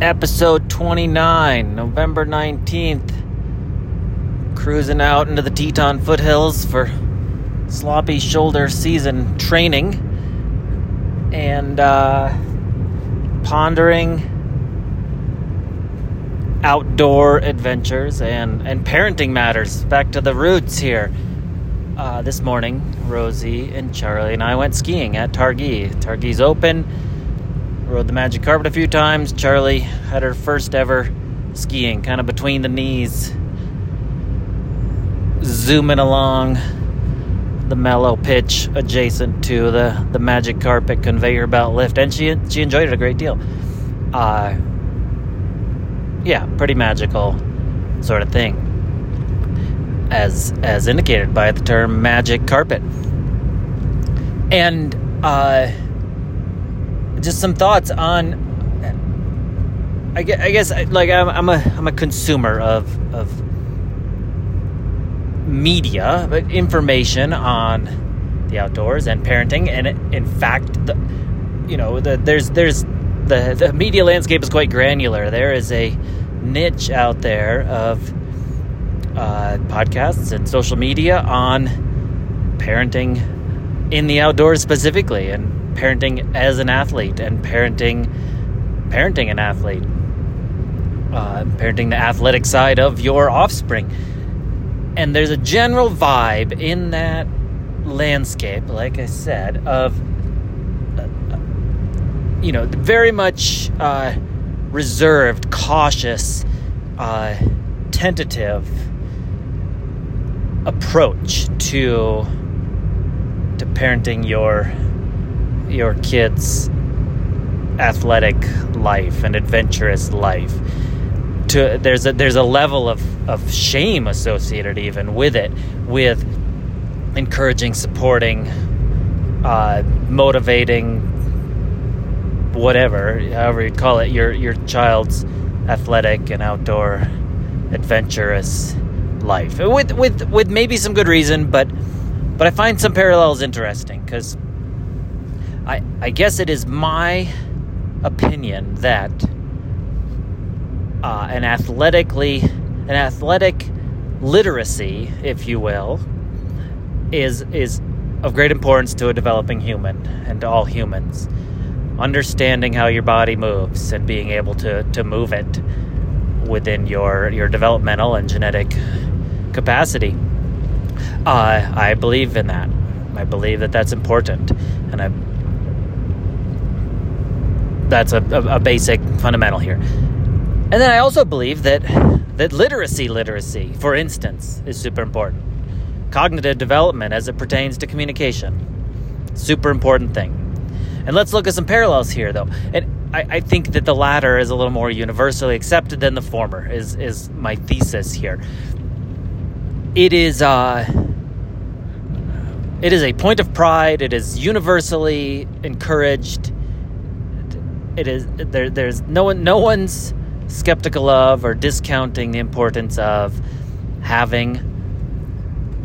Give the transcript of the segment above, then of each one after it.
episode 29, November 19th. Cruising out into the Teton foothills for sloppy shoulder season training and uh, pondering outdoor adventures and, and parenting matters. Back to the roots here. Uh, this morning, Rosie and Charlie and I went skiing at Targhee. Targhee's open. Rode the magic carpet a few times. Charlie had her first ever skiing, kind of between the knees, zooming along the mellow pitch adjacent to the, the magic carpet conveyor belt lift, and she she enjoyed it a great deal. Uh, yeah, pretty magical sort of thing as as indicated by the term magic carpet. And uh, just some thoughts on. I guess, I guess like I'm, I'm a I'm a consumer of of media, but information on the outdoors and parenting, and in fact, the, you know, the, there's there's the the media landscape is quite granular. There is a niche out there of uh, podcasts and social media on parenting in the outdoors specifically and parenting as an athlete and parenting parenting an athlete uh, parenting the athletic side of your offspring. And there's a general vibe in that landscape like i said of uh, you know very much uh, reserved cautious uh, tentative approach to parenting your your kids athletic life and adventurous life to there's a there's a level of of shame associated even with it with encouraging supporting uh, motivating whatever however you call it your your child's athletic and outdoor adventurous life. With with with maybe some good reason but but I find some parallels interesting because I I guess it is my opinion that uh, an athletically an athletic literacy if you will is is of great importance to a developing human and to all humans understanding how your body moves and being able to to move it within your your developmental and genetic capacity. Uh, I believe in that. I believe that that's important, and I that's a, a, a basic fundamental here. And then I also believe that that literacy, literacy, for instance, is super important. Cognitive development as it pertains to communication, super important thing. And let's look at some parallels here, though. And I, I, think that the latter is a little more universally accepted than the former. Is is my thesis here? It is uh, it is a point of pride. It is universally encouraged. It is there. There's no one. No one's skeptical of or discounting the importance of having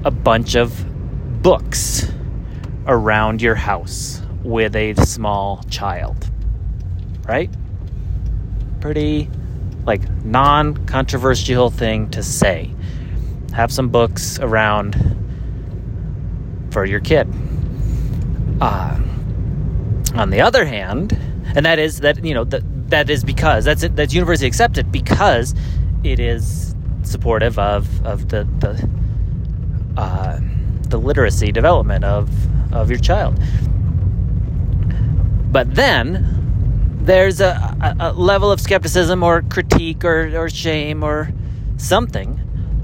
a bunch of books around your house with a small child. Right? Pretty like non-controversial thing to say have some books around for your kid. Uh, on the other hand, and that is that you know that that is because that's it, that's universally accepted because it is supportive of of the the uh, the literacy development of of your child. But then there's a, a, level of skepticism or critique or, or shame or something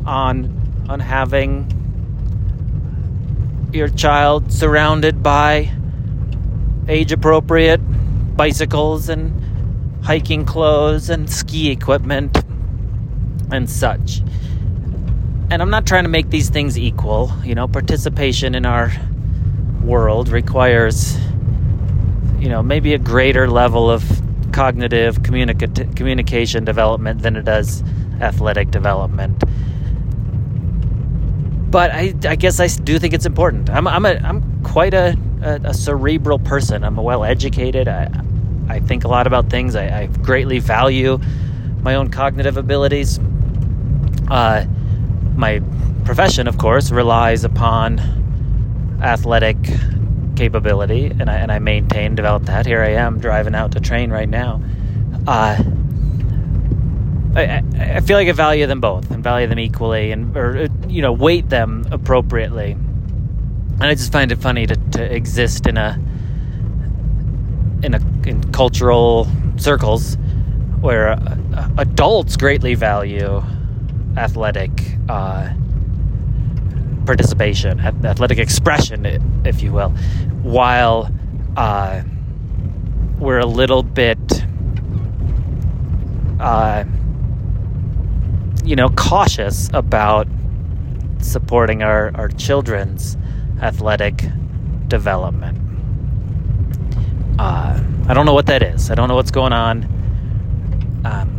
on on having your child surrounded by age appropriate bicycles and hiking clothes and ski equipment and such. And I'm not trying to make these things equal. You know, participation in our world requires, you know, maybe a greater level of cognitive communica- communication development than it does athletic development but I, I guess I do think it's important. I'm, I'm, a, I'm quite a, a, a cerebral person. I'm well educated. I, I think a lot about things. I, I greatly value my own cognitive abilities. Uh, my profession, of course, relies upon athletic capability, and I, and I maintain, develop that. Here I am driving out to train right now. Uh, I, I feel like I value them both and value them equally, and or you know weight them appropriately. And I just find it funny to, to exist in a in a in cultural circles where uh, adults greatly value athletic uh, participation, athletic expression, if you will, while uh, we're a little bit, uh, you know, cautious about supporting our, our children's athletic development. Uh, I don't know what that is. I don't know what's going on. Um,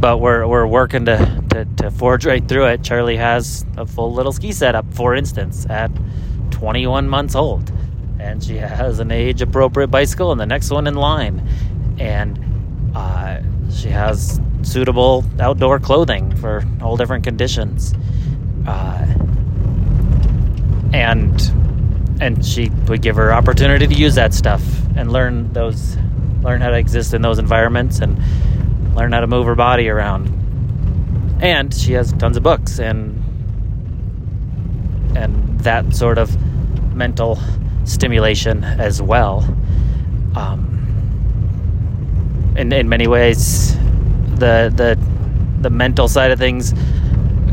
but we're we're working to, to, to forge right through it. Charlie has a full little ski setup, for instance, at 21 months old, and she has an age appropriate bicycle and the next one in line, and uh, she has suitable outdoor clothing for all different conditions, uh, and and she would give her opportunity to use that stuff and learn those learn how to exist in those environments and learn how to move her body around. And she has tons of books and and that sort of mental stimulation as well. Um, in, in many ways the the the mental side of things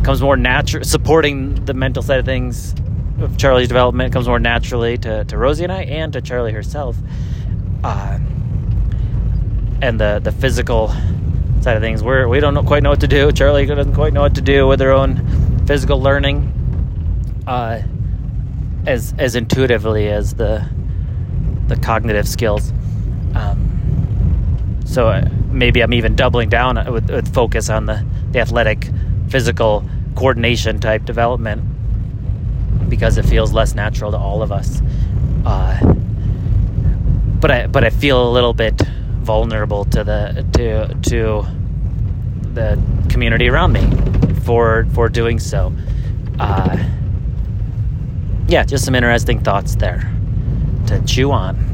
comes more natural supporting the mental side of things of Charlie's development comes more naturally to, to Rosie and I and to Charlie herself. Uh, and the, the physical side of things, we're, we don't know, quite know what to do. Charlie doesn't quite know what to do with her own physical learning uh, as, as intuitively as the, the cognitive skills. Um, so uh, maybe I'm even doubling down with, with focus on the, the athletic, physical coordination type development because it feels less natural to all of us. Uh, but I but I feel a little bit vulnerable to the to to the community around me for for doing so. Uh, yeah, just some interesting thoughts there to chew on.